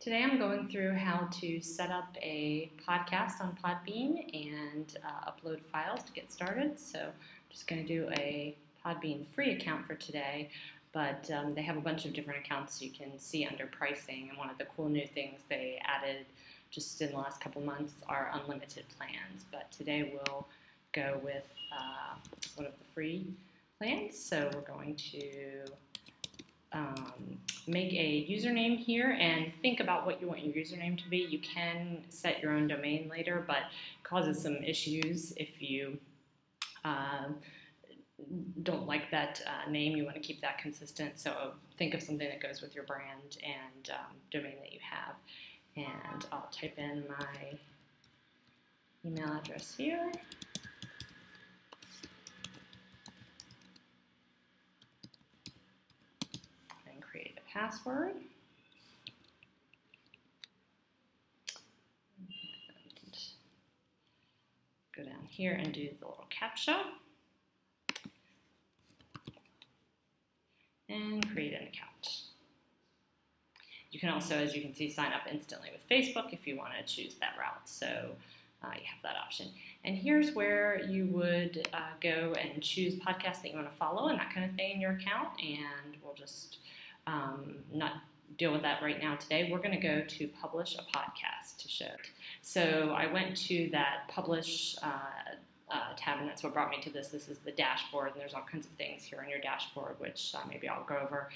Today I'm going through how to set up a podcast on Podbean and uh, upload files to get started. So I'm just going to do a Podbean free account for today, but um, they have a bunch of different accounts you can see under pricing. And one of the cool new things they added just in the last couple months are unlimited plans. But today we'll go with uh, one of the free plans. So we're going to um, make a username here and think about what you want your username to be. You can set your own domain later, but causes some issues if you uh, don't like that uh, name. You want to keep that consistent. So think of something that goes with your brand and um, domain that you have. And I'll type in my email address here. Password. And go down here and do the little CAPTCHA. And create an account. You can also, as you can see, sign up instantly with Facebook if you want to choose that route. So uh, you have that option. And here's where you would uh, go and choose podcasts that you want to follow and that kind of thing in your account. And we'll just um, not deal with that right now today. We're going to go to publish a podcast to show. So I went to that publish uh, uh, tab, and that's what brought me to this. This is the dashboard, and there's all kinds of things here on your dashboard, which uh, maybe I'll go over